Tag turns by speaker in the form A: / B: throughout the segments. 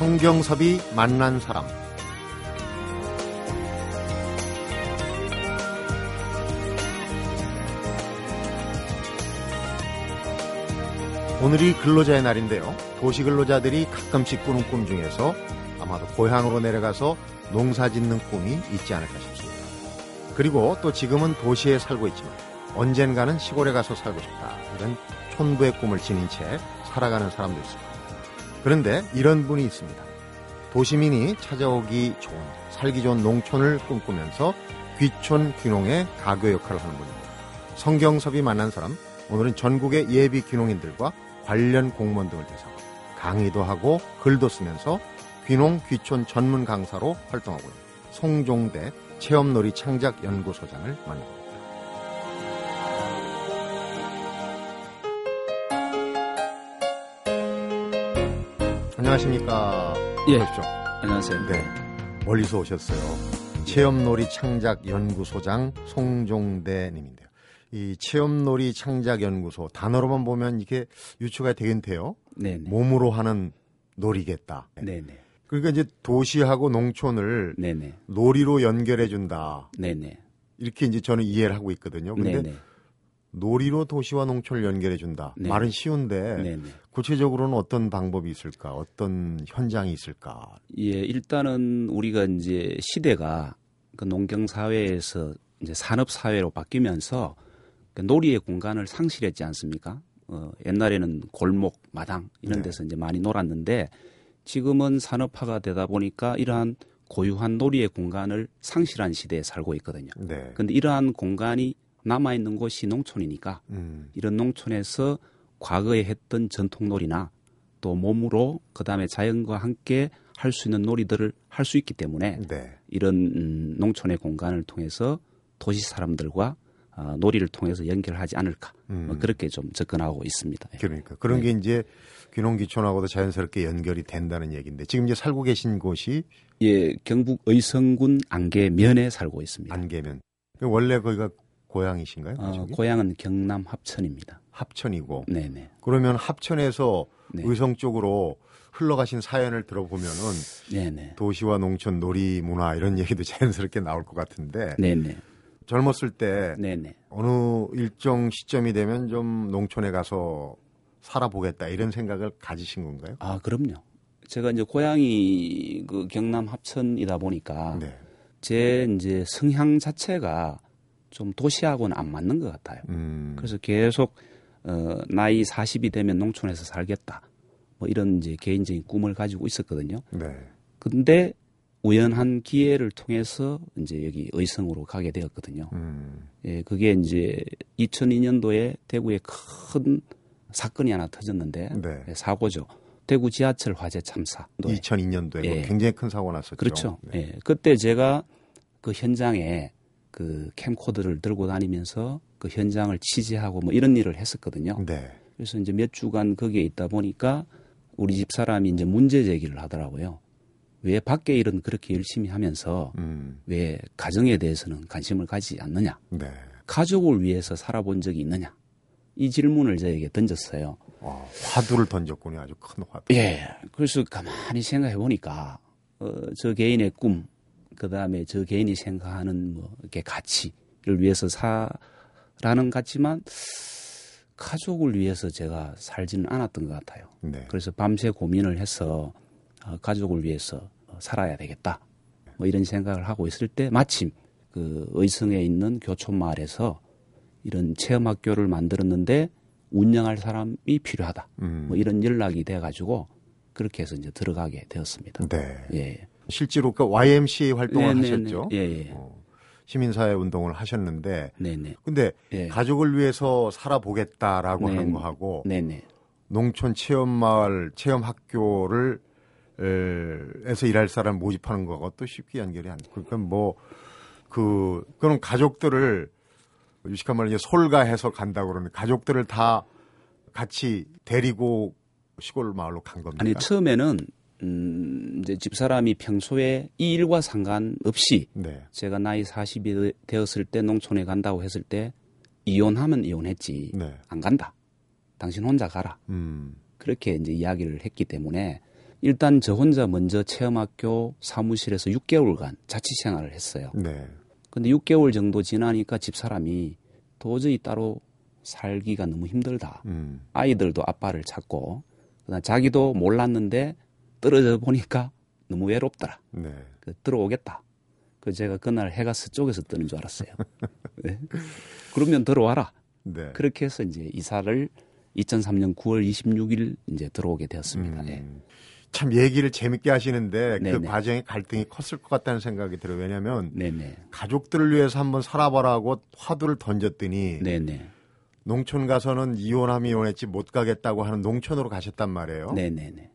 A: 성경섭이 만난 사람 오늘이 근로자의 날인데요. 도시 근로자들이 가끔씩 꾸는 꿈 중에서 아마도 고향으로 내려가서 농사 짓는 꿈이 있지 않을까 싶습니다. 그리고 또 지금은 도시에 살고 있지만 언젠가는 시골에 가서 살고 싶다. 이런 촌부의 꿈을 지닌 채 살아가는 사람도 있습니다. 그런데 이런 분이 있습니다. 도시민이 찾아오기 좋은, 살기 좋은 농촌을 꿈꾸면서 귀촌 귀농의 가교 역할을 하는 분입니다. 성경섭이 만난 사람, 오늘은 전국의 예비 귀농인들과 관련 공무원 등을 대상으로 강의도 하고 글도 쓰면서 귀농 귀촌 전문 강사로 활동하고 있는 송종대 체험놀이 창작 연구소장을 만납니다. 안녕하십니까?
B: 예.
A: 그렇죠.
B: 안녕하세요.
A: 네. 멀리서 오셨어요. 체험놀이 창작 연구소장 송종대 님인데요. 이 체험놀이 창작 연구소 단어로만 보면 이게 유추가 되긴 돼요.
B: 네네.
A: 몸으로 하는 놀이겠다.
B: 네네.
A: 그러니까 이제 도시하고 농촌을
B: 네네.
A: 놀이로 연결해 준다.
B: 네네.
A: 이렇게 이제 저는 이해를 하고 있거든요. 근데
B: 네네.
A: 놀이로 도시와 농촌을 연결해 준다.
B: 네.
A: 말은 쉬운데
B: 네네.
A: 구체적으로는 어떤 방법이 있을까? 어떤 현장이 있을까?
B: 예, 일단은 우리가 이제 시대가 그 농경 사회에서 이제 산업 사회로 바뀌면서 그 놀이의 공간을 상실했지 않습니까? 어, 옛날에는 골목, 마당 이런
A: 네.
B: 데서 이제 많이 놀았는데 지금은 산업화가 되다 보니까 이러한 고유한 놀이의 공간을 상실한 시대에 살고 있거든요.
A: 네.
B: 근데 이러한 공간이 남아 있는 곳이 농촌이니까
A: 음.
B: 이런 농촌에서 과거에 했던 전통놀이나 또 몸으로 그다음에 자연과 함께 할 수 있는 놀이들을 할 수 있기 때문에
A: 네.
B: 이런 음, 농촌의 공간을 통해서 도시 사람들과 아, 놀이를 통해서 연결하지 않을까
A: 음.
B: 뭐 그렇게 좀 접근하고 있습니다. 예.
A: 그러니까 그런 게 이제 귀농귀촌하고도 자연스럽게 연결이 된다는 얘기인데 지금 이제 살고 계신 곳이
B: 예, 경북 의성군 안개면에 살고 있습니다.
A: 안개면. 원래 거기가 고향이신가요?
B: 어? 고향은 경남 합천입니다.
A: 합천이고.
B: 네네.
A: 그러면 합천에서
B: 네.
A: 의성 쪽으로 흘러가신 사연을 들어보면은
B: 네네.
A: 도시와 농촌 놀이 문화 이런 얘기도 자연스럽게 나올 것 같은데
B: 네네.
A: 젊었을 때. 어느 일정 시점이 되면 좀 농촌에 가서 살아보겠다 이런 생각을 가지신 건가요?
B: 아, 그럼요. 제가 이제 고향이 그 경남 합천이다 보니까
A: 네.
B: 제 이제 성향 자체가 좀 도시하고는 안 맞는 것 같아요.
A: 음.
B: 그래서 계속 어, 나이 40이 되면 농촌에서 살겠다. 뭐 이런 이제 개인적인 꿈을 가지고 있었거든요.
A: 네.
B: 근데 우연한 기회를 통해서 이제 여기 의성으로 가게 되었거든요.
A: 음.
B: 예, 그게 이제 2002년도에 대구에 큰 사건이 하나 터졌는데
A: 네.
B: 예, 사고죠. 대구 지하철 화재 참사.
A: 2002년도에
B: 예.
A: 굉장히 큰 사고 났었죠.
B: 그렇죠.
A: 네.
B: 예. 그때 제가 그 현장에 그 캠코더를 들고 다니면서 그 현장을 취재하고 뭐 이런 일을 했었거든요.
A: 네.
B: 그래서 이제 몇 주간 거기에 있다 보니까 우리 집 사람이 이제 문제 제기를 하더라고요. 왜 밖에 일은 그렇게 열심히 하면서
A: 음.
B: 왜 가정에 대해서는 관심을 가지지 않느냐?
A: 네.
B: 가족을 위해서 살아본 적이 있느냐? 이 질문을 저에게 던졌어요.
A: 어, 화두를 던졌군요. 아주 큰 화두.
B: 예. 그래서 가만히 생각해 보니까 어, 저 개인의 꿈, 그 다음에 저 개인이 생각하는 뭐 이렇게 가치를 위해서 사 라는 같지만 가족을 위해서 제가 살지는 않았던 것 같아요.
A: 네.
B: 그래서 밤새 고민을 해서 어, 가족을 위해서 어, 살아야 되겠다. 뭐 이런 생각을 하고 있을 때 마침 그 의성에 있는 교촌 마을에서 이런 체험 학교를 만들었는데 운영할 사람이 필요하다.
A: 음.
B: 뭐 이런 연락이 돼 가지고 그렇게 해서 이제 들어가게 되었습니다.
A: 네.
B: 예.
A: 실제로 그 YMCA 활동을
B: 네, 네,
A: 하셨죠.
B: 네. 예, 예.
A: 어, 시민사회 운동을 하셨는데
B: 네, 네.
A: 근데
B: 예.
A: 가족을 위해서 살아보겠다라고
B: 네.
A: 하는 거하고
B: 네, 네.
A: 농촌 체험 마을 체험 학교를 에, 에서 일할 사람 모집하는 거하고 또 쉽게 연결이 안 돼. 그러니까 뭐 그 그런 가족들을 유식한 말로 이제 솔가해서 간다고 그러는데 가족들을 다 같이 데리고 시골 마을로 간 겁니다.
B: 아니 처음에는 음 이제 집사람이 평소에 이 일과 상관없이
A: 네.
B: 제가 나이 40이 되었을 때 농촌에 간다고 했을 때 이혼하면 이혼했지
A: 네.
B: 안 간다. 당신 혼자 가라.
A: 음.
B: 그렇게 이제 이야기를 했기 때문에 일단 저 혼자 먼저 체험학교 사무실에서 6개월간 자취 생활을 했어요.
A: 네.
B: 근데 6개월 정도 지나니까 집사람이 도저히 따로 살기가 너무 힘들다.
A: 음.
B: 아이들도 아빠를 찾고 그다음 자기도 몰랐는데 떨어져 보니까 너무 외롭더라.
A: 네.
B: 그 들어오겠다. 그 제가 그날 해가 서쪽에서 뜨는 줄 알았어요. 네. 그러면 들어와라.
A: 네.
B: 그렇게 해서 이제 이사를 2003년 9월 26일 이제 들어오게 되었습니다.
A: 음.
B: 예.
A: 참 얘기를 재밌게 하시는데 그
B: 네네.
A: 과정에 갈등이 컸을 것 같다는 생각이 들어요. 왜냐하면
B: 네네.
A: 가족들을 위해서 한번 살아보라고 화두를 던졌더니
B: 네네.
A: 농촌 가서는 이혼하면 이혼했지 못 가겠다고 하는 농촌으로 가셨단 말이에요.
B: 네네네.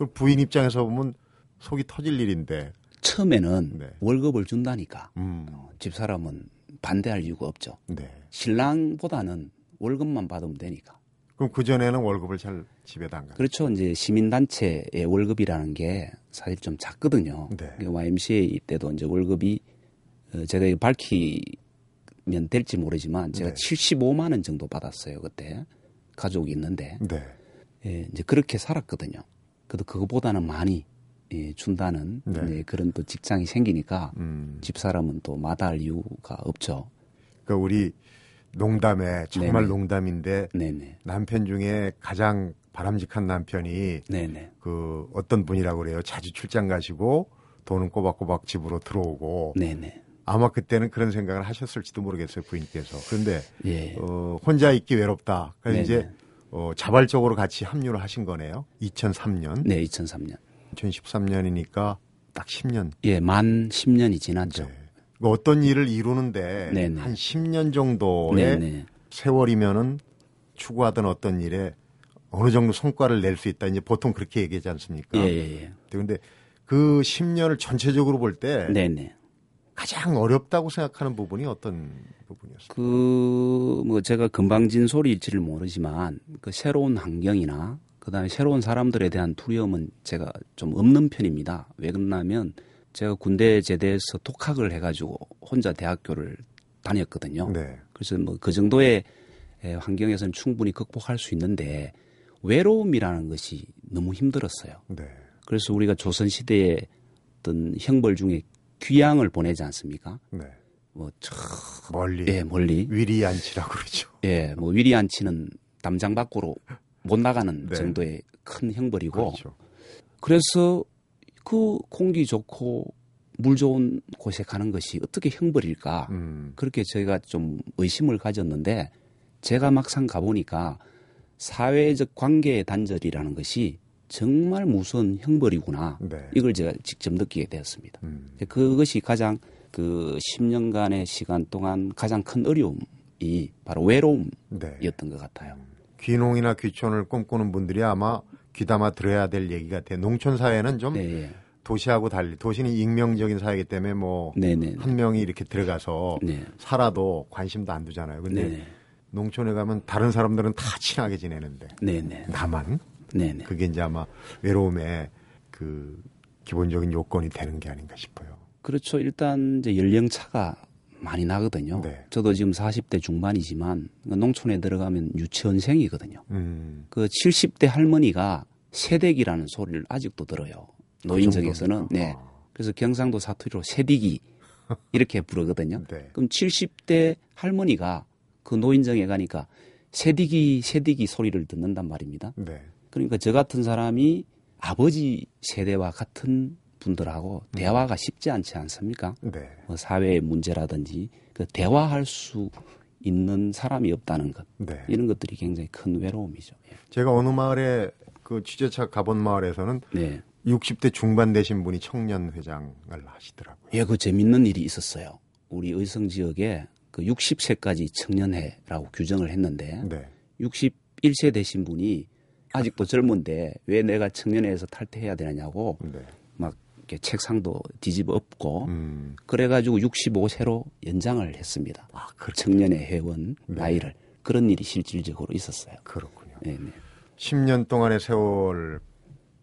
A: 그 부인 입장에서 보면 속이 터질 일인데.
B: 처음에는
A: 네.
B: 월급을 준다니까
A: 음.
B: 어, 집사람은 반대할 이유가 없죠.
A: 네.
B: 신랑보다는 월급만 받으면 되니까.
A: 그럼 그 전에는 월급을 잘 집에다 안 가.
B: 그렇죠. 이제 시민단체의 월급이라는 게 사실 좀 작거든요.
A: 네.
B: 그 YMCA 때도 이제 월급이 어, 제가 이거 밝히면 될지 모르지만 제가
A: 네.
B: 75만 원 정도 받았어요. 그때 가족이 있는데
A: 네.
B: 예, 이제 그렇게 살았거든요. 그래도 그거보다는 많이 예, 준다는
A: 네.
B: 이제 그런 또 직장이 생기니까
A: 음.
B: 집사람은 또 마다할 이유가 없죠.
A: 그러니까 우리 농담에 정말
B: 네네.
A: 농담인데
B: 네네.
A: 남편 중에 가장 바람직한 남편이
B: 네네.
A: 그 어떤 분이라고 그래요. 자주 출장 가시고 돈은 꼬박꼬박 집으로 들어오고. 아마 그때는 그런 생각을 하셨을지도 모르겠어요 부인께서. 그런데
B: 예.
A: 어, 혼자 있기 외롭다. 그래서
B: 네네.
A: 이제 어, 자발적으로 같이 합류를 하신 거네요. 2003년,
B: 네, 2003년.
A: 2013년이니까 딱 10년.
B: 예, 만 10년이 지났죠.
A: 네. 그 어떤 일을 이루는데
B: 네네.
A: 한 10년 정도의
B: 네네.
A: 세월이면은 추구하던 어떤 일에 어느 정도 성과를 낼 수 있다. 이제 보통 그렇게 얘기하지 않습니까?
B: 예, 예, 예.
A: 근데 그 10년을 전체적으로 볼때
B: 네네.
A: 가장 어렵다고 생각하는 부분이 어떤 부분이었어요?
B: 그, 뭐, 제가 금방진 소리일지를 모르지만, 그 새로운 환경이나, 그 다음에 새로운 사람들에 대한 두려움은 제가 좀 없는 편입니다. 왜 그러냐면, 제가 군대 제대해서 독학을 해가지고 혼자 대학교를 다녔거든요.
A: 네.
B: 그래서 뭐 그 정도의 에, 환경에서는 충분히 극복할 수 있는데, 외로움이라는 것이 너무 힘들었어요.
A: 네.
B: 그래서 우리가 조선 시대에 어떤 형벌 중에 귀양을 보내지 않습니까?
A: 네.
B: 뭐, 저,
A: 멀리
B: 예, 멀리.
A: 위리안치라고 그러죠.
B: 예, 뭐 위리안치는 담장 밖으로 못 나가는
A: 네.
B: 정도의 큰 형벌이고
A: 그렇죠.
B: 그래서 그 공기 좋고 물 좋은 곳에 가는 것이 어떻게 형벌일까
A: 음.
B: 그렇게 저희가 좀 의심을 가졌는데 제가 막상 가보니까 사회적 관계의 단절이라는 것이 정말 무서운 형벌이구나
A: 네.
B: 이걸 제가 직접 느끼게 되었습니다.
A: 음.
B: 그것이 가장 그 10년간의 시간 동안 가장 큰 어려움이 바로 외로움이었던
A: 네.
B: 것 같아요.
A: 귀농이나 귀촌을 꿈꾸는 분들이 아마 귀담아 들어야 될 얘기 같아요. 농촌 사회는 좀
B: 네, 예.
A: 도시하고 달리 도시는 익명적인 사회이기 때문에 뭐한
B: 네, 네,
A: 명이 이렇게 들어가서
B: 네,
A: 살아도 관심도 안 두잖아요. 근데
B: 네,
A: 농촌에 가면 다른 사람들은 다 친하게 지내는데
B: 네, 네,
A: 나만
B: 네, 네.
A: 그게 이제 아마 외로움의 그 기본적인 요건이 되는 게 아닌가 싶어요.
B: 그렇죠. 일단 이제 연령 차가 많이 나거든요.
A: 네.
B: 저도 지금 40대 중반이지만 농촌에 들어가면 유치원생이거든요.
A: 음.
B: 그 70대 할머니가 세대기라는 소리를 아직도 들어요. 노인정에서는
A: 정도입니까?
B: 네.
A: 아.
B: 그래서 경상도 사투리로 세디기 이렇게 부르거든요.
A: 네.
B: 그럼 70대 할머니가 그 노인정에 가니까 세디기 세디기 소리를 듣는단 말입니다.
A: 네.
B: 그러니까 저 같은 사람이 아버지 세대와 같은 분들하고 대화가 쉽지 않지 않습니까?
A: 네.
B: 뭐 사회의 문제라든지 그 대화할 수 있는 사람이 없다는 것
A: 네.
B: 이런 것들이 굉장히 큰 외로움이죠. 예.
A: 제가 어느 마을에 그 취재차 가본 마을에서는
B: 네,
A: 60대 중반 되신 분이 청년 회장을 하시더라고요.
B: 예, 그 재밌는 일이 있었어요. 우리 의성 지역에 그 60세까지 청년회라고 규정을 했는데
A: 네.
B: 61세 되신 분이 아직도 젊은데 왜 내가 청년회에서 탈퇴해야 되느냐고
A: 네.
B: 막 이렇게 책상도 뒤집어 엎고
A: 음.
B: 그래가지고 65세로 연장을 했습니다.
A: 아,
B: 청년회 회원
A: 네.
B: 나이를 그런 일이 실질적으로 있었어요.
A: 그렇군요.
B: 네, 네.
A: 10년 동안의 세월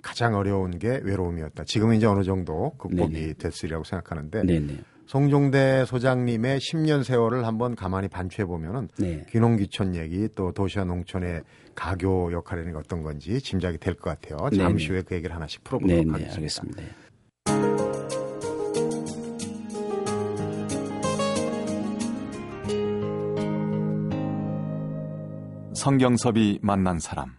A: 가장 어려운 게 외로움이었다. 지금은 이제 어느 정도 극복이
B: 네네.
A: 됐으리라고 생각하는데
B: 네, 네.
A: 송종대 소장님의 10년 세월을 한번 가만히 반추해 보면은
B: 네.
A: 귀농귀촌 얘기 또 도시와 농촌의 가교 역할이라는 게 어떤 건지 짐작이 될 것 같아요.
B: 네,
A: 잠시
B: 네.
A: 후에 그 얘기를 하나씩
B: 네,
A: 풀어보도록
B: 네,
A: 하겠습니다.
B: 알겠습니다.
C: 성경섭이 만난 사람.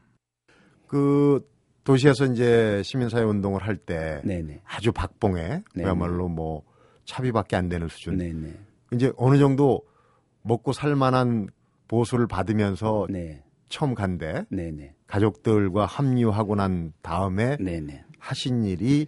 A: 그 도시에서 이제 시민사회 운동을 할때
B: 네, 네.
A: 아주 박봉에
B: 네,
A: 그야말로 뭐 차비밖에 안 되는 수준.
B: 네, 네.
A: 이제 어느 정도 먹고 살 만한 보수를 받으면서
B: 네.
A: 처음 간데
B: 네, 네.
A: 가족들과 합류하고 난 다음에
B: 네, 네.
A: 하신 일이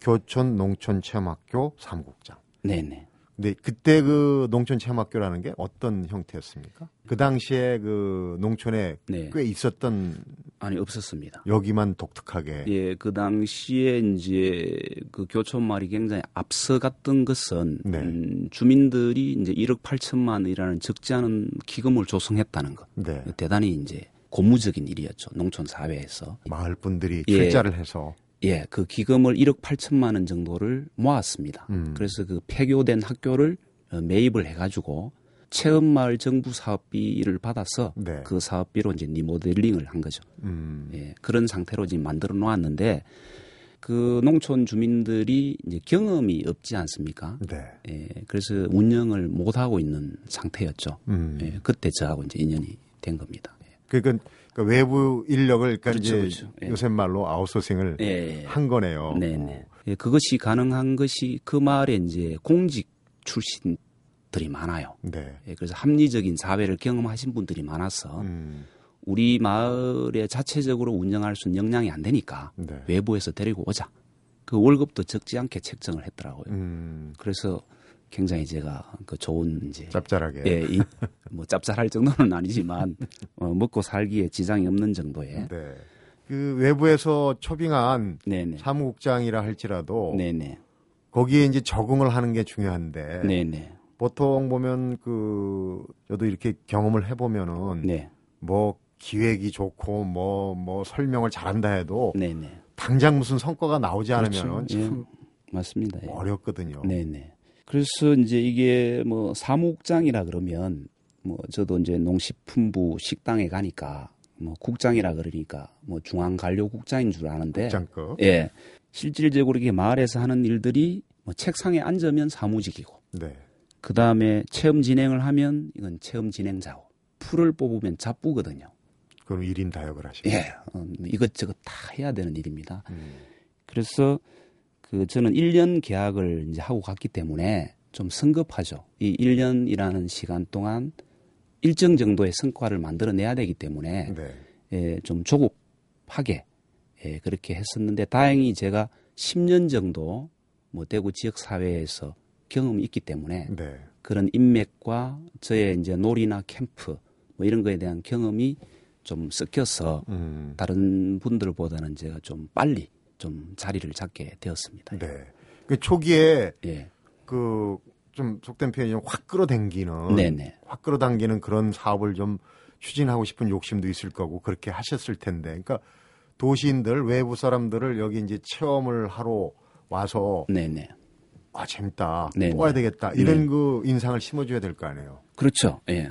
A: 교촌 농촌 체험학교 사무국장.
B: 네, 네.
A: 근데 그때 그 농촌 체험학교라는 게 어떤 형태였습니까? 그 당시에 그 농촌에
B: 네.
A: 꽤 있었던
B: 아니 없었습니다.
A: 여기만 독특하게
B: 예, 그 당시에 이제 그 교촌말이 굉장히 앞서갔던 것은
A: 네.
B: 음, 주민들이 이제 1억 8천만이라는 적지 않은 기금을 조성했다는 것.
A: 네.
B: 대단히 이제 고무적인 일이었죠. 농촌 사회에서.
A: 마을 분들이
B: 예.
A: 출자를 해서
B: 예, 그 기금을 1억 8천만 원 정도를 모았습니다.
A: 음.
B: 그래서 그 폐교된 학교를 어, 매입을 해가지고 체험마을 정부 사업비를 받아서
A: 네.
B: 그 사업비로 이제 리모델링을 한 거죠.
A: 음,
B: 예, 그런 상태로 지금 만들어 놓았는데 그 농촌 주민들이 이제 경험이 없지 않습니까?
A: 네.
B: 예, 그래서 운영을 못 하고 있는 상태였죠.
A: 음.
B: 예, 그때 저하고 이제 인연이 된 겁니다.
A: 그러니까 그 외부 인력을 그러니까
B: 그렇죠,
A: 이제
B: 그렇죠. 예.
A: 요새 말로 아웃소싱을
B: 예, 예.
A: 한 거네요.
B: 네네. 예, 그것이 가능한 것이 그 마을에 이제 공직 출신들이 많아요.
A: 네.
B: 예, 그래서 합리적인 사회를 경험하신 분들이 많아서
A: 음,
B: 우리 마을에 자체적으로 운영할 수 있는 역량이 안 되니까
A: 네.
B: 외부에서 데리고 오자. 그 월급도 적지 않게 책정을 했더라고요.
A: 음,
B: 그래서 굉장히 제가 그 좋은 이제
A: 짭짤하게.
B: 예, 이, 뭐 짭짤할 정도는 아니지만 어, 먹고 살기에 지장이 없는 정도의
A: 네. 그 외부에서 초빙한
B: 네네
A: 사무국장이라 할지라도
B: 네네
A: 거기에 이제 적응을 하는 게 중요한데
B: 네네
A: 보통 보면 그 저도 이렇게 경험을 해보면은
B: 네
A: 뭐 기획이 좋고 뭐뭐 설명을 잘한다 해도 당장 무슨 성과가 나오지 않으면
B: 그렇죠.
A: 참
B: 맞습니다. 예.
A: 어렵거든요.
B: 네네. 그래서 이제 이게 뭐 사무국장이라 그러면 뭐 저도 이제 농식품부 식당에 가니까 뭐 국장이라 그러니까 뭐 중앙관료국장인 줄 아는데
A: 장급.
B: 예 실질적으로 이게 마을에서 하는 일들이 뭐 책상에 앉으면 사무직이고
A: 네.
B: 그 다음에 체험 진행을 하면 이건 체험 진행자고 풀을 뽑으면 잡부거든요.
A: 그럼 1인 다역을 하시고.
B: 예 어, 이것저것 다 해야 되는 일입니다.
A: 음.
B: 그래서 그 저는 1년 계약을 이제 하고 갔기 때문에 좀 성급하죠. 이 1년이라는 시간 동안 일정 정도의 성과를 만들어내야 되기 때문에
A: 네.
B: 예, 좀 조급하게 예, 그렇게 했었는데 다행히 제가 10년 정도 뭐 대구 지역 사회에서 경험이 있기 때문에
A: 네.
B: 그런 인맥과 저의 이제 놀이나 캠프 뭐 이런 거에 대한 경험이 좀 섞여서
A: 음.
B: 다른 분들보다는 제가 좀 빨리 좀 자리를 잡게 되었습니다.
A: 네. 그 초기에
B: 예.
A: 그좀 속된 표현이 확 끌어당기는
B: 네네.
A: 확 끌어당기는 그런 사업을 좀 추진하고 싶은 욕심도 있을 거고 그렇게 하셨을 텐데 그러니까 도시인들 외부 사람들을 여기 이제 체험을 하러 와서
B: 네네.
A: 아 재밌다
B: 네네.
A: 또 와야 되겠다 이런
B: 네.
A: 그 인상을 심어줘야 될 거 아니에요.
B: 그렇죠. 예.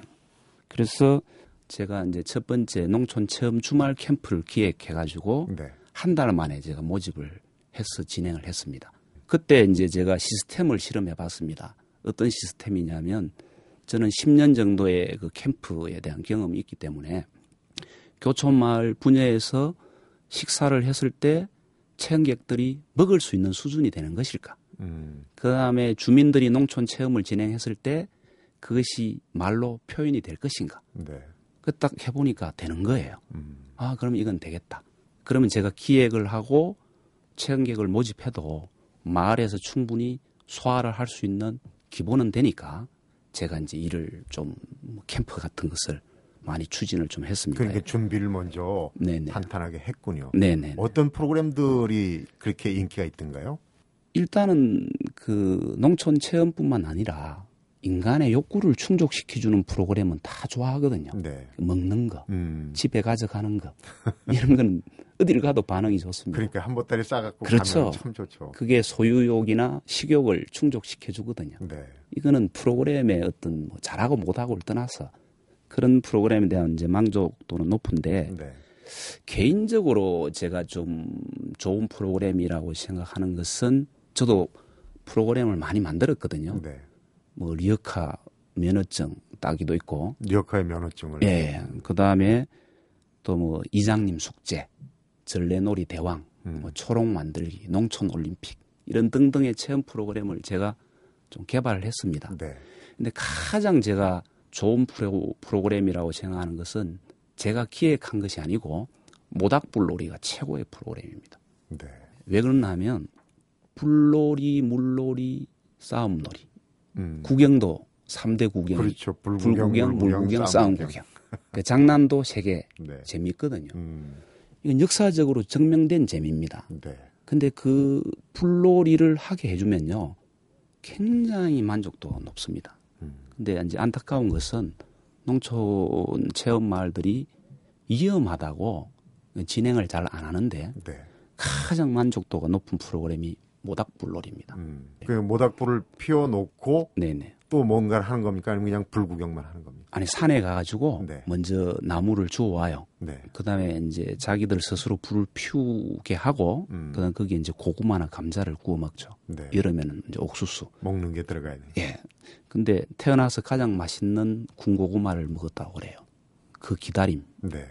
B: 그래서 제가 이제 첫 번째 농촌 체험 주말 캠프를 기획해가지고
A: 네.
B: 한 달 만에 제가 모집을 해서 진행을 했습니다. 그때 이제 제가 시스템을 실험해 봤습니다. 어떤 시스템이냐면 저는 10년 정도의 그 캠프에 대한 경험이 있기 때문에 교촌마을 분야에서 식사를 했을 때 체험객들이 먹을 수 있는 수준이 되는 것일까?
A: 음.
B: 그 다음에 주민들이 농촌 체험을 진행했을 때 그것이 말로 표현이 될 것인가?
A: 네.
B: 그딱 해보니까 되는 거예요.
A: 음.
B: 아, 그럼 이건 되겠다. 그러면 제가 기획을 하고 체험객을 모집해도 마을에서 충분히 소화를 할 수 있는 기본은 되니까 제가 이제 일을 좀뭐 캠프 같은 것을 많이 추진을 좀 했습니다.
A: 그러니까 준비를 먼저
B: 네네.
A: 탄탄하게 했군요.
B: 네네.
A: 어떤 프로그램들이 그렇게 인기가 있던가요?
B: 일단은 그 농촌 체험뿐만 아니라 인간의 욕구를 충족시켜주는 프로그램은 다 좋아하거든요.
A: 네.
B: 먹는 거,
A: 음.
B: 집에 가져가는 거 이런 건 어딜 가도 반응이 좋습니다.
A: 그러니까 한 보따리 싸갖고
B: 그렇죠.
A: 가면 참 좋죠.
B: 그게 소유욕이나 식욕을 충족시켜 주거든요.
A: 네.
B: 이거는 프로그램의 어떤 뭐 잘하고 못하고를 떠나서 그런 프로그램에 대한 이제 만족도는 높은데
A: 네.
B: 개인적으로 제가 좀 좋은 프로그램이라고 생각하는 것은 저도 프로그램을 많이 만들었거든요.
A: 네.
B: 뭐 리어카 면허증 따기도 있고,
A: 리어카의 면허증을.
B: 예, 그 다음에 또 뭐 이장님 숙제, 전래놀이 대왕,
A: 음.
B: 뭐 초록 만들기, 농촌 올림픽 이런 등등의 체험 프로그램을 제가 좀 개발을 했습니다.
A: 네.
B: 근데 가장 제가 좋은 프로, 프로그램이라고 생각하는 것은 제가 기획한 것이 아니고 모닥불놀이가 최고의 프로그램입니다.
A: 네.
B: 왜 그러나 하면 불놀이, 물놀이, 싸움놀이,
A: 음.
B: 구경도 3대 구경,
A: 그렇죠. 불구경,
B: 불구경, 물구경, 싸움 구경. 그 장난도 세계
A: 네.
B: 재밌거든요.
A: 음.
B: 이건 역사적으로 증명된 재미입니다.
A: 네.
B: 근데 그 불놀이를 하게 해주면요, 굉장히 만족도가 높습니다.
A: 음.
B: 근데 이제 안타까운 것은 농촌 체험 마을들이 위험하다고 진행을 잘 안 하는데
A: 네.
B: 가장 만족도가 높은 프로그램이 모닥불놀이입니다.
A: 음. 그 모닥불을 피워놓고
B: 네네.
A: 또 뭔가를 하는 겁니까? 아니면 그냥 불구경만 하는 겁니까?
B: 아니 산에 가가지고
A: 네.
B: 먼저 나무를 주워와요.
A: 네.
B: 그다음에 이제 자기들 스스로 불을 피우게 하고
A: 음.
B: 그다음 거기에 이제 고구마나 감자를 구워 먹죠.
A: 네.
B: 여름에는 이제 옥수수.
A: 먹는 게 들어가야 돼.
B: 예. 근데 태어나서 가장 맛있는 군고구마를 먹었다고 그래요. 그 기다림,
A: 네.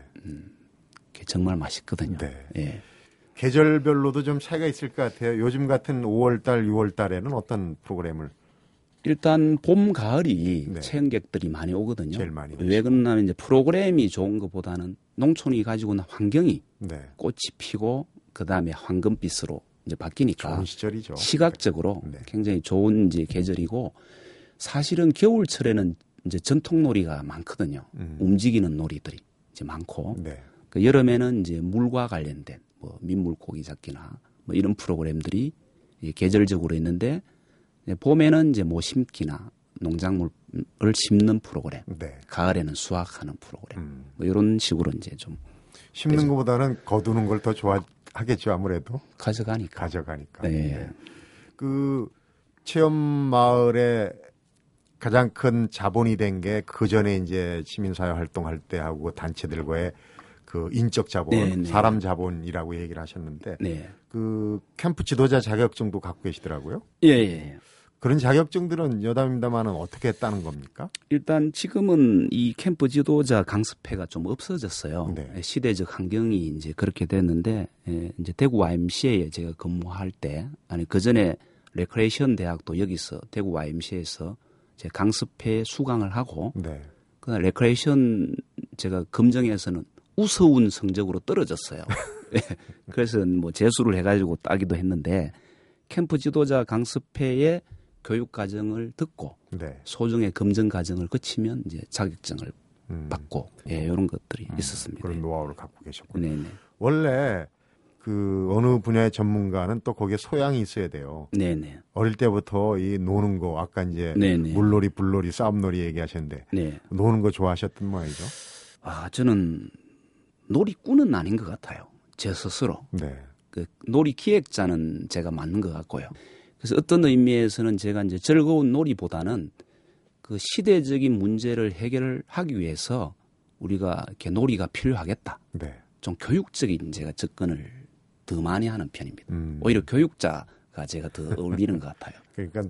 B: 그게 정말 맛있거든요.
A: 네.
B: 예.
A: 계절별로도 좀 차이가 있을 것 같아요. 요즘 같은 5월달, 6월달에는 어떤 프로그램을
B: 일단 봄, 가을이
A: 네.
B: 체험객들이 많이 오거든요.
A: 제일 많이
B: 왜 그러냐면 이제 프로그램이 좋은 것보다는 농촌이 가지고 있는 환경이
A: 네.
B: 꽃이 피고 그 다음에 황금빛으로 이제 바뀌니까
A: 좋은 시절이죠.
B: 시각적으로
A: 네.
B: 굉장히 좋은 이제 계절이고 사실은 겨울철에는 이제 전통놀이가 많거든요.
A: 음.
B: 움직이는 놀이들이 이제 많고
A: 네.
B: 그 여름에는 이제 물과 관련된 뭐 민물고기 잡기나 뭐 이런 프로그램들이 계절적으로 있는데 봄에는 이제 뭐 심기나 농작물을 심는 프로그램,
A: 네.
B: 가을에는 수확하는 프로그램
A: 음.
B: 뭐 이런 식으로 이제 좀
A: 심는 것보다는 거두는 걸 더 좋아하겠죠. 아무래도
B: 가져가니까.
A: 가져가니까.
B: 네.
A: 그 체험 마을의 가장 큰 자본이 된 게 그 전에 이제 시민사회 활동할 때 하고 단체들과의 그 인적 자본,
B: 네, 네.
A: 사람 자본이라고 얘기를 하셨는데
B: 네.
A: 그 캠프 지도자 자격증도 갖고 계시더라고요.
B: 예, 예.
A: 그런 자격증들은 여담입니다만은 어떻게 했다는 겁니까?
B: 일단 지금은 이 캠프 지도자 강습회가 좀 없어졌어요.
A: 네.
B: 예, 시대적 환경이 이제 그렇게 됐는데 예, 이제 대구 YMCA에 제가 근무할 때 아니 그 전에 레크레이션 대학도 여기서 대구 YMCA에서 제 강습회 수강을 하고
A: 네.
B: 그 레크레이션 제가 검정에서는 우스운 성적으로 떨어졌어요. 예, 그래서 뭐 재수를 해가지고 따기도 했는데 캠프 지도자 강습회의 교육 과정을 듣고
A: 네.
B: 소정의 검증 과정을 거치면 이제 자격증을
A: 음,
B: 받고 예, 이런 것들이 있었습니다.
A: 그런 노하우를 갖고 계셨군요.
B: 네네.
A: 원래 그 어느 분야의 전문가는 또 거기에 소양이 있어야 돼요.
B: 네네.
A: 어릴 때부터 이 노는 거 아까 이제
B: 네네.
A: 물놀이, 불놀이, 싸움놀이 얘기하셨는데
B: 네.
A: 노는 거 좋아하셨던 모양이죠.
B: 아 저는 놀이꾼은 아닌 것 같아요. 제 스스로.
A: 네.
B: 그 놀이 기획자는 제가 맞는 것 같고요. 그래서 어떤 의미에서는 제가 이제 즐거운 놀이보다는 그 시대적인 문제를 해결하기 위해서 우리가 이렇게 놀이가 필요하겠다.
A: 네.
B: 좀 교육적인 제가 접근을 더 많이 하는 편입니다.
A: 음.
B: 오히려 교육자가 제가 더 어울리는 것 같아요.
A: 그러니까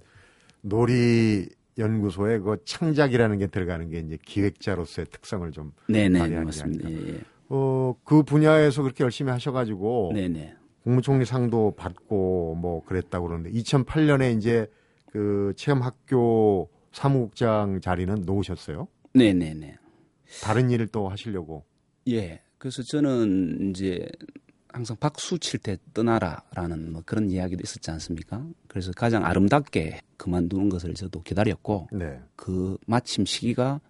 A: 놀이 연구소에 그 창작이라는 게 들어가는 게 이제 기획자로서의 특성을 좀
B: 네네
A: 게
B: 맞습니다. 예, 예.
A: 어, 그 분야에서 그렇게 열심히 하셔가지고
B: 네네.
A: 국무총리 상도 받고 뭐 그랬다고 그러는데 2008년에 이제 그 체험학교 사무국장 자리는 놓으셨어요.
B: 네네네.
A: 다른 일을 또 하시려고.
B: 예. 그래서 저는 이제 항상 박수 칠 때 떠나라라는 뭐 그런 이야기도 있었지 않습니까? 그래서 가장 아름답게 그만두는 것을 저도 기다렸고
A: 네.
B: 그 마침 시기가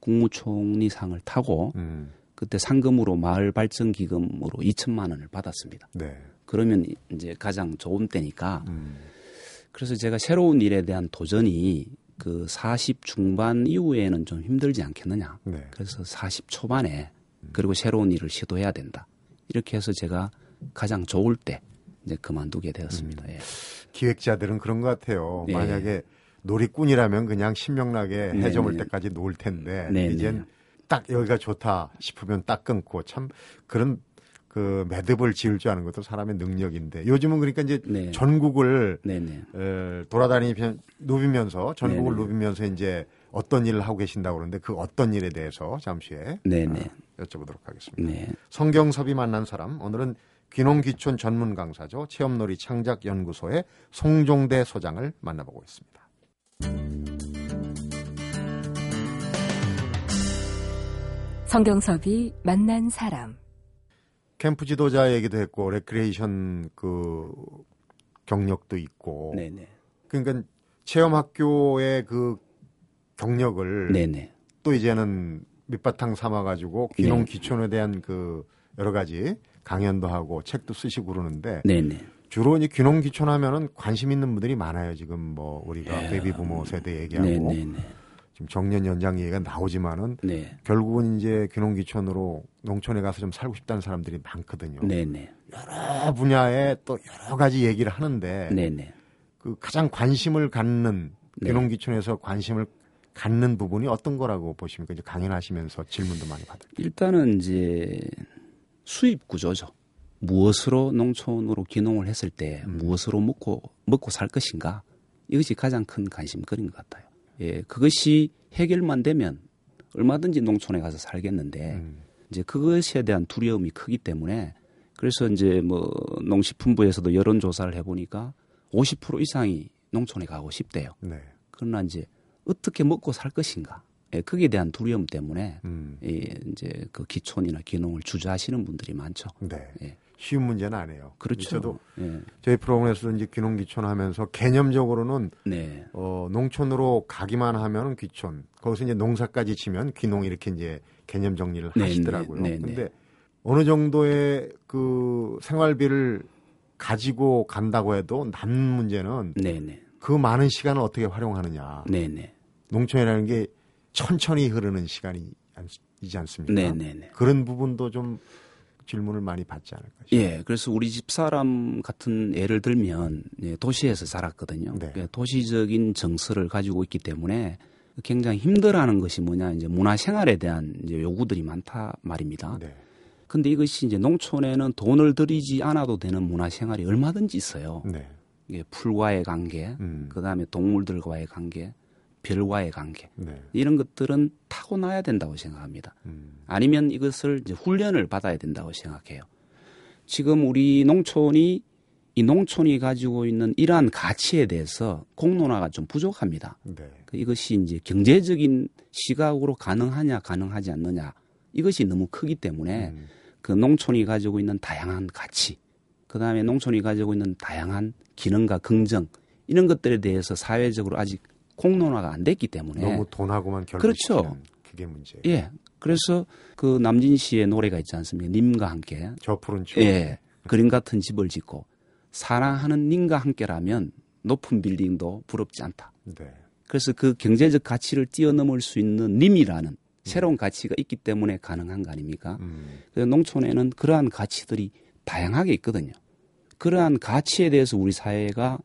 B: 국무총리상을 타고
A: 음.
B: 그때 상금으로 마을 발전 기금으로 2천만 원을 받았습니다.
A: 네.
B: 그러면 이제 가장 좋은 때니까
A: 음.
B: 그래서 제가 새로운 일에 대한 도전이 그 40 중반 이후에는 좀 힘들지 않겠느냐.
A: 네.
B: 그래서 40 초반에 그리고 새로운 일을 시도해야 된다. 이렇게 해서 제가 가장 좋을 때 이제 그만두게 되었습니다. 예.
A: 기획자들은 그런 것 같아요.
B: 네.
A: 만약에 놀이꾼이라면 그냥 신명나게
B: 네,
A: 해저물
B: 네.
A: 때까지 놀 텐데
B: 네,
A: 이젠
B: 네.
A: 딱 여기가 좋다 싶으면 딱 끊고 참 그런 그 매듭을 지을 줄 아는 것도 사람의 능력인데 요즘은 그러니까 이제
B: 네.
A: 전국을
B: 네네.
A: 에, 돌아다니면서 누비면서 전국을
B: 네네.
A: 누비면서 이제 어떤 일을 하고 계신다고 그러는데 그 어떤 일에 대해서 잠시 후에
B: 네네.
A: 아, 여쭤보도록 하겠습니다.
B: 네.
A: 성경섭이 만난 사람 오늘은 귀농귀촌 전문 강사죠 체험놀이 창작연구소의 송종대 소장을 만나보고 있습니다.
D: 성경섭이 만난 사람.
A: 캠프 지도자 얘기도 했고 레크레이션 그 경력도 있고
B: 네네.
A: 그러니까 체험 학교의 그 경력을
B: 네네.
A: 또 이제는 밑바탕 삼아 가지고 귀농 귀촌에 대한 그 여러 가지 강연도 하고 책도 쓰시고 그러는데
B: 네네.
A: 주로 이제 귀농 귀촌하면은 관심 있는 분들이 많아요. 지금 뭐 우리가
B: 예.
A: 베이비 부모 세대 얘기하고
B: 네네네.
A: 지금 정년 연장 얘기가 나오지만은
B: 네.
A: 결국은 이제 귀농 귀촌으로 농촌에 가서 좀 살고 싶다는 사람들이 많거든요.
B: 네네.
A: 여러 분야에 또 여러 가지 얘기를 하는데
B: 네네.
A: 그 가장 관심을 갖는
B: 네.
A: 귀농 귀촌에서 관심을 갖는 부분이 어떤 거라고 보십니까? 이제 강연하시면서 질문도 많이 받을 때.
B: 일단은 이제 수입 구조죠. 무엇으로 농촌으로 귀농을 했을 때
A: 음.
B: 무엇으로 먹고 먹고 살 것인가 이것이 가장 큰 관심거리인 것 같아요. 예, 그것이 해결만 되면 얼마든지 농촌에 가서 살겠는데
A: 음.
B: 이제 그것에 대한 두려움이 크기 때문에 그래서 이제 뭐 농식품부에서도 여론 조사를 해보니까 50% 이상이 농촌에 가고 싶대요.
A: 네.
B: 그러나 이제 어떻게 먹고 살 것인가 예, 거기에 대한 두려움 때문에
A: 음.
B: 예, 이제 그 기촌이나 귀농을 주저하시는 분들이 많죠.
A: 네.
B: 예.
A: 쉬운 문제는 아니에요.
B: 그렇죠.
A: 저도
B: 예.
A: 저희 프로그램에서도 이제 귀농 귀촌 하면서 개념적으로는
B: 네.
A: 어, 농촌으로 가기만 하면 귀촌. 거기서 이제 농사까지 치면 귀농 이렇게 이제 개념 정리를
B: 네,
A: 하시더라고요.
B: 네, 네,
A: 근데 어느 정도의 그 생활비를 가지고 간다고 해도 남는 문제는
B: 네, 네.
A: 그 많은 시간을 어떻게 활용하느냐.
B: 네, 네.
A: 농촌이라는 게 천천히 흐르는 시간이 이지 않습니까?
B: 네, 네, 네.
A: 그런 부분도 좀 질문을 많이 받지 않을까 싶어요.
B: 예, 그래서 우리 집 사람 같은 예를 들면 예, 도시에서 자랐거든요.
A: 네.
B: 예, 도시적인 정서를 가지고 있기 때문에 굉장히 힘들어하는 것이 뭐냐 이제 문화 생활에 대한 이제 요구들이 많다 말입니다.
A: 네.
B: 근데 이것이 이제 농촌에는 돈을 들이지 않아도 되는 문화 생활이 얼마든지 있어요.
A: 네.
B: 이게 풀과의 관계,
A: 음.
B: 그 다음에 동물들과의 관계, 별과의 관계
A: 네.
B: 이런 것들은 타고나야 된다고 생각합니다.
A: 음.
B: 아니면 이것을 이제 훈련을 받아야 된다고 생각해요. 지금 우리 농촌이 이 농촌이 가지고 있는 이러한 가치에 대해서 공론화가 좀 부족합니다.
A: 네.
B: 그 이것이 이제 경제적인 시각으로 가능하냐 가능하지 않느냐 이것이 너무 크기 때문에
A: 음.
B: 그 농촌이 가지고 있는 다양한 가치, 그 다음에 농촌이 가지고 있는 다양한 기능과 긍정 이런 것들에 대해서 사회적으로 아직 공론화가 안 됐기 때문에
A: 너무 돈하고만
B: 네. 그렇죠.
A: 결부시키는 그게 문제. 예요
B: 예 그래서 그 남진 씨의 노래가 있지 않습니까? 님과 함께
A: 저 푸른 추억.
B: 예 그림 같은 집을 짓고 사랑하는 님과 함께라면 높은 빌딩도 부럽지 않다.
A: 네.
B: 그래서 그 경제적 가치를 뛰어넘을 수 있는 님이라는 새로운 가치가 있기 때문에 가능한 거 아닙니까?
A: 음.
B: 그래서 농촌에는 그러한 가치들이 다양하게 있거든요. 그러한 가치에 대해서 우리 사회가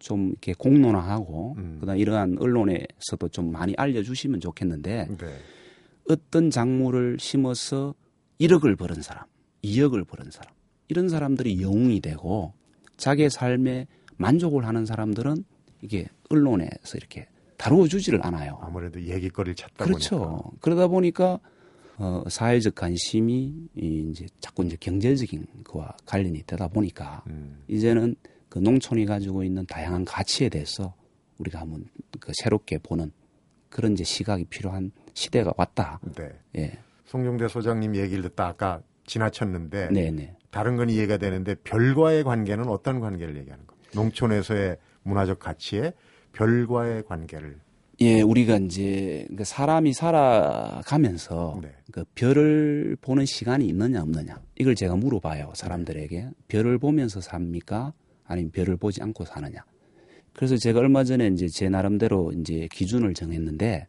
B: 좀 이렇게 공론화하고
A: 음.
B: 그다음 이러한 언론에서도 좀 많이 알려주시면 좋겠는데
A: 네.
B: 어떤 작물을 심어서 1억을 벌은 사람, 2억을 벌은 사람 이런 사람들이 영웅이 되고 자기의 삶에 만족을 하는 사람들은 이게 언론에서 이렇게 다루어주지를 않아요.
A: 아무래도 얘기거리를 찾다
B: 그렇죠.
A: 보니까.
B: 그러다 보니까 어, 사회적 관심이 이 이제 자꾸 이제 경제적인 거와 관련이 되다 보니까
A: 음.
B: 이제는 그 농촌이 가지고 있는 다양한 가치에 대해서 우리가 한번 그 새롭게 보는 그런 이제 시각이 필요한 시대가 왔다.
A: 네.
B: 예.
A: 송종대 소장님 얘기를 듣다 아까 지나쳤는데
B: 네, 네.
A: 다른 건 이해가 되는데 별과의 관계는 어떤 관계를 얘기하는 거예요? 농촌에서의 문화적 가치에 별과의 관계를
B: 예, 우리가 이제 그 사람이 살아가면서
A: 네.
B: 그 별을 보는 시간이 있느냐 없느냐 이걸 제가 물어봐요 사람들에게 별을 보면서 삽니까 아니면 별을 보지 않고 사느냐 그래서 제가 얼마 전에 이제 제 나름대로 이제 기준을 정했는데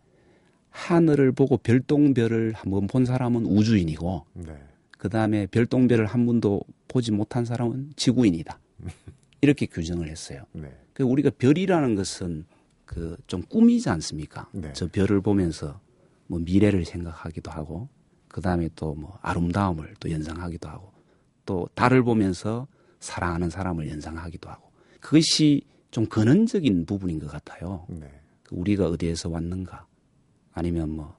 B: 하늘을 보고 별똥별을 한번 본 사람은 우주인이고
A: 네.
B: 그 다음에 별똥별을 한 번도 보지 못한 사람은 지구인이다. 이렇게 규정을 했어요.
A: 네.
B: 그 우리가 별이라는 것은 그 좀 꿈이지 않습니까?
A: 네.
B: 저 별을 보면서 뭐 미래를 생각하기도 하고 그 다음에 또 뭐 아름다움을 또 연상하기도 하고 또 달을 보면서 사랑하는 사람을 연상하기도 하고 그것이 좀 근원적인 부분인 것 같아요.
A: 네.
B: 그 우리가 어디에서 왔는가 아니면 뭐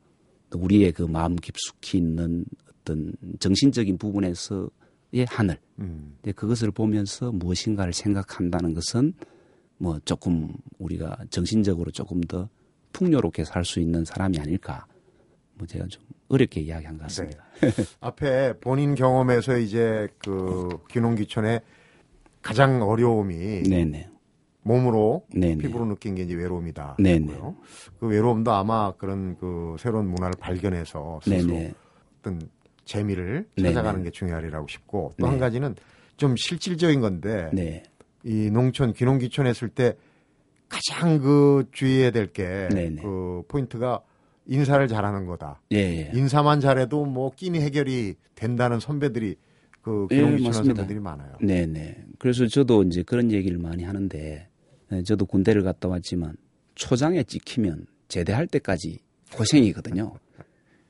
B: 우리의 그 마음 깊숙이 있는 어떤 정신적인 부분에서의 하늘
A: 음.
B: 근데 그것을 보면서 무엇인가를 생각한다는 것은 뭐 조금 우리가 정신적으로 조금 더 풍요롭게 살 수 있는 사람이 아닐까. 뭐 제가 좀 어렵게 이야기한 것 같습니다.
A: 앞에 본인 경험에서 이제 그 귀농귀촌의 가장 어려움이
B: 네네.
A: 몸으로
B: 네네.
A: 피부로 느낀 게 이제 외로움이다.
B: 네네.
A: 그 외로움도 아마 그런 그 새로운 문화를 발견해서 스스로
B: 네네.
A: 어떤 재미를. 찾아가는 게 중요하리라고 싶고 또한
B: 네.
A: 가지는 좀 실질적인 건데
B: 네.
A: 이 농촌 귀농귀촌 했을 때 가장 그 주의해야 될 게. 그 포인트가 인사를 잘하는 거다.
B: 예, 예.
A: 인사만 잘해도 뭐 끼니 해결이 된다는 선배들이 그
B: 예,
A: 한
B: 맞습니다.
A: 선배들이 많아요.
B: 네 네. 그래서 저도 이제 그런 얘기를 많이 하는데, 예, 저도 군대를 갔다 왔지만, 초장에 찍히면 제대할 때까지 고생이거든요.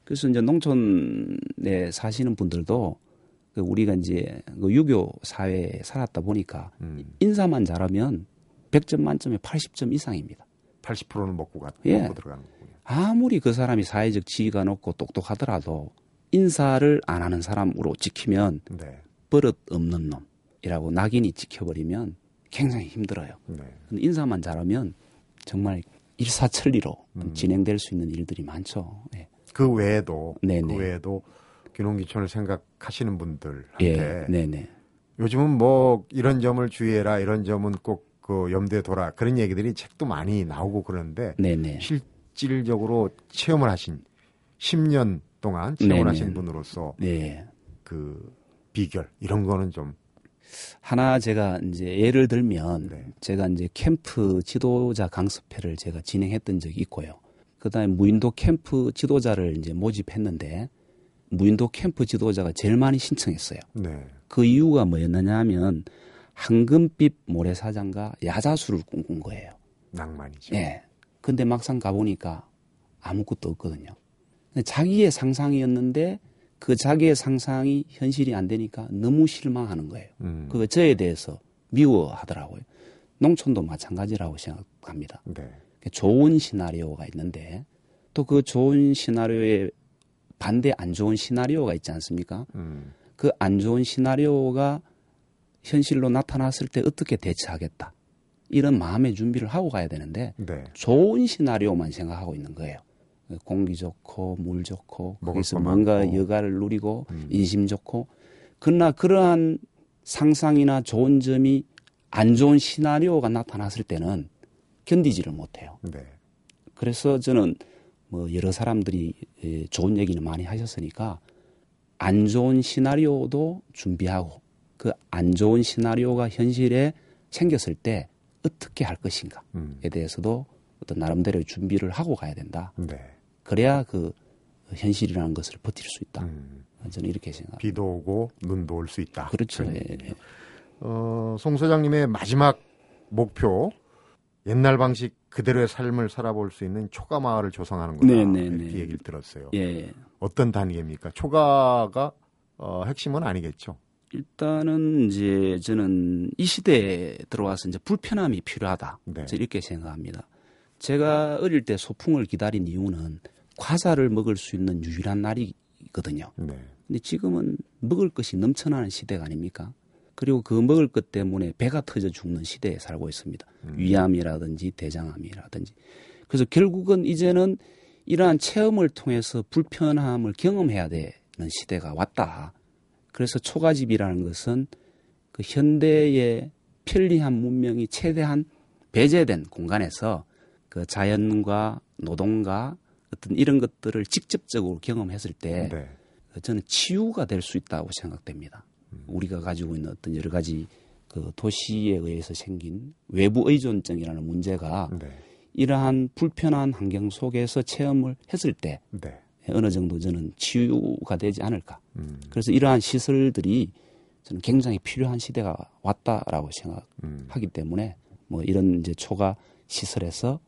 B: 그래서 이제 농촌에 사시는 분들도, 그 우리가 이제 그 유교 사회에 살았다 보니까,
A: 음,
B: 인사만 잘하면 100점 만점에 80점 이상입니다.
A: 80%는 먹고 가
B: 예.
A: 먹고 들어가는 거군요.
B: 아무리 그 사람이 사회적 지위가 높고 똑똑하더라도, 인사를 안 하는 사람으로 찍히면
A: 네.
B: 버릇 없는 놈이라고 낙인이 찍혀버리면 굉장히 힘들어요.
A: 네.
B: 근데 인사만 잘하면 정말 일사천리로
A: 음.
B: 진행될 수 있는 일들이 많죠. 예.
A: 그 외에도
B: 네네.
A: 그 외에도 귀농귀촌을 생각하시는 분들한테
B: 예.
A: 요즘은 뭐 이런 점을 주의해라 이런 점은 꼭 그 염두에 둬라 그런 얘기들이 책도 많이 나오고 그러는데
B: 네네.
A: 실 질적으로 체험을 하신 10년 동안 체험을
B: 네네.
A: 하신 분으로서
B: 네.
A: 그 비결 이런 거는 좀
B: 하나 제가 이제 예를 들면
A: 네.
B: 제가 이제 캠프 지도자 강습회를 제가 진행했던 적이 있고요. 그다음에 무인도 캠프 지도자를 이제 모집했는데 무인도 캠프 지도자가 제일 많이 신청했어요.
A: 네.
B: 그 이유가 뭐였느냐 하면 황금빛 모래사장과 야자수를 꿈꾼 거예요.
A: 낭만이죠.
B: 예. 근데 막상 가보니까 아무것도 없거든요. 자기의 상상이었는데 그 자기의 상상이 현실이 안 되니까 너무 실망하는 거예요.
A: 음.
B: 그 저에 대해서 미워하더라고요. 농촌도 마찬가지라고 생각합니다.
A: 네.
B: 좋은 시나리오가 있는데 또 그 좋은 시나리오에 반대 안 좋은 시나리오가 있지 않습니까?
A: 음.
B: 그안 좋은 시나리오가 현실로 나타났을 때 어떻게 대처하겠다. 이런 마음의 준비를 하고 가야 되는데
A: 네.
B: 좋은 시나리오만 생각하고 있는 거예요. 공기 좋고 물 좋고 거기서
A: 거
B: 뭔가
A: 많고.
B: 여가를 누리고
A: 음.
B: 인심 좋고 그러나 그러한 상상이나 좋은 점이 안 좋은 시나리오가 나타났을 때는 견디지를 못해요.
A: 네.
B: 그래서 저는 뭐 여러 사람들이 예, 좋은 얘기는 많이 하셨으니까 안 좋은 시나리오도 준비하고 그 안 좋은 시나리오가 현실에 생겼을 때 어떻게 할 것인가에
A: 음.
B: 대해서도 어떤 나름대로의 준비를 하고 가야 된다.
A: 네.
B: 그래야 그 현실이라는 것을 버틸 수 있다.
A: 음.
B: 저는 이렇게 생각합니다.
A: 비도 오고 눈도 올 수 있다.
B: 그렇죠. 예. 예.
A: 어, 송 소장님의 마지막 목표 옛날 방식 그대로의 삶을 살아볼 수 있는 초가 마을을 조성하는 거다.
B: 네, 네,
A: 이렇게
B: 네.
A: 얘기를 들었어요.
B: 예, 예.
A: 어떤 단계입니까? 초가가 어, 핵심은 아니겠죠.
B: 일단은 이제 저는 이 시대에 들어와서 이제 불편함이 필요하다.
A: 네.
B: 이렇게 생각합니다. 제가 어릴 때 소풍을 기다린 이유는 과자를 먹을 수 있는 유일한 날이거든요.
A: 네.
B: 근데 지금은 먹을 것이 넘쳐나는 시대가 아닙니까? 그리고 그 먹을 것 때문에 배가 터져 죽는 시대에 살고 있습니다.
A: 음.
B: 위암이라든지 대장암이라든지. 그래서 결국은 이제는 이러한 체험을 통해서 불편함을 경험해야 되는 시대가 왔다. 그래서 초가집이라는 것은 그 현대의 편리한 문명이 최대한 배제된 공간에서 그 자연과 노동과 어떤 이런 것들을 직접적으로 경험했을 때
A: 네.
B: 저는 치유가 될 수 있다고 생각됩니다.
A: 음.
B: 우리가 가지고 있는 어떤 여러 가지 그 도시에 의해서 생긴 외부 의존증이라는 문제가
A: 네.
B: 이러한 불편한 환경 속에서 체험을 했을 때
A: 네.
B: 어느 정도 저는 치유가 되지 않을까.
A: 음.
B: 그래서 이러한 시설들이 저는 굉장히 필요한 시대가 왔다라고 생각하기
A: 음.
B: 때문에 뭐 이런 이제 초가 시설에서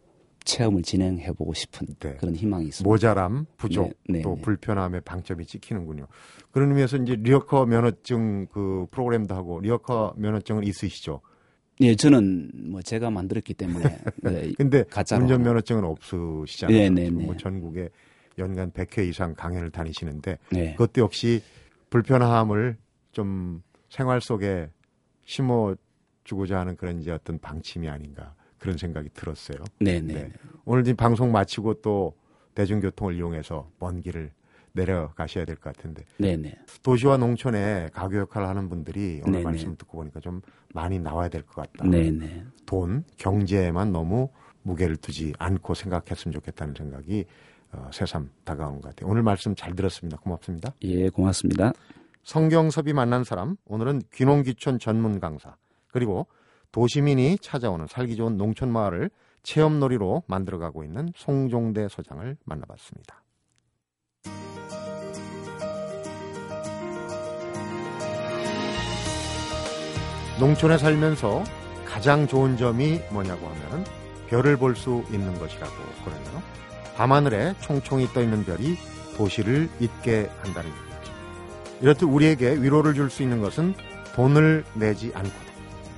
B: 체험을 진행해 보고 싶은
A: 네.
B: 그런 희망이 있습니다.
A: 모자람, 부족,
B: 네, 네,
A: 또
B: 네.
A: 불편함의 방점이 찍히는군요. 그런 의미에서 이제 리어커 면허증 그 프로그램도 하고 리어커 면허증은 있으시죠?
B: 예, 저는 뭐 제가 만들었기 때문에 네,
A: 근데
B: 가짜로
A: 운전. 면허증은 없으시잖아요.
B: 네, 네,
A: 지금
B: 네.
A: 뭐 전국에 연간 100회 이상 강연을 다니시는데
B: 네.
A: 그것도 역시 불편함을 좀 생활 속에 심어 주고자 하는 그런 이제 어떤 방침이 아닌가 그런 생각이 들었어요.
B: 네, 네.
A: 네. 오늘 지금 방송 마치고 또 대중교통을 이용해서 먼 길을 내려가셔야 될 것 같은데
B: 네, 네.
A: 도시와 농촌에 가교 역할을 하는 분들이 오늘
B: 네네.
A: 말씀 듣고 보니까 좀 많이 나와야 될 것 같다.
B: 네, 네.
A: 돈, 경제에만 너무 무게를 두지 않고 생각했으면 좋겠다는 생각이 어, 새삼 다가오는 것 같아요. 오늘 말씀 잘 들었습니다. 고맙습니다.
B: 예, 고맙습니다.
A: 성경섭이 만난 사람, 오늘은 귀농귀촌 전문 강사, 그리고 도시민이 찾아오는 살기 좋은 농촌 마을을 체험놀이로 만들어가고 있는 송종대 소장을 만나봤습니다. 농촌에 살면서 가장 좋은 점이 뭐냐고 하면 별을 볼 수 있는 것이라고 그러네요. 밤하늘에 총총히 떠 있는 별이 도시를 잊게 한다는 얘기죠. 이렇듯 우리에게 위로를 줄 수 있는 것은 돈을 내지 않고도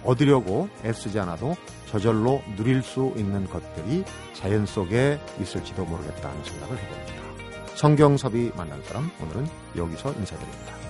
A: 얻으려고 애쓰지 않아도 저절로 누릴 수 있는 것들이 자연 속에 있을지도 모르겠다 하는 생각을 해봅니다. 성경섭이 만난 사람 오늘은 여기서 인사드립니다.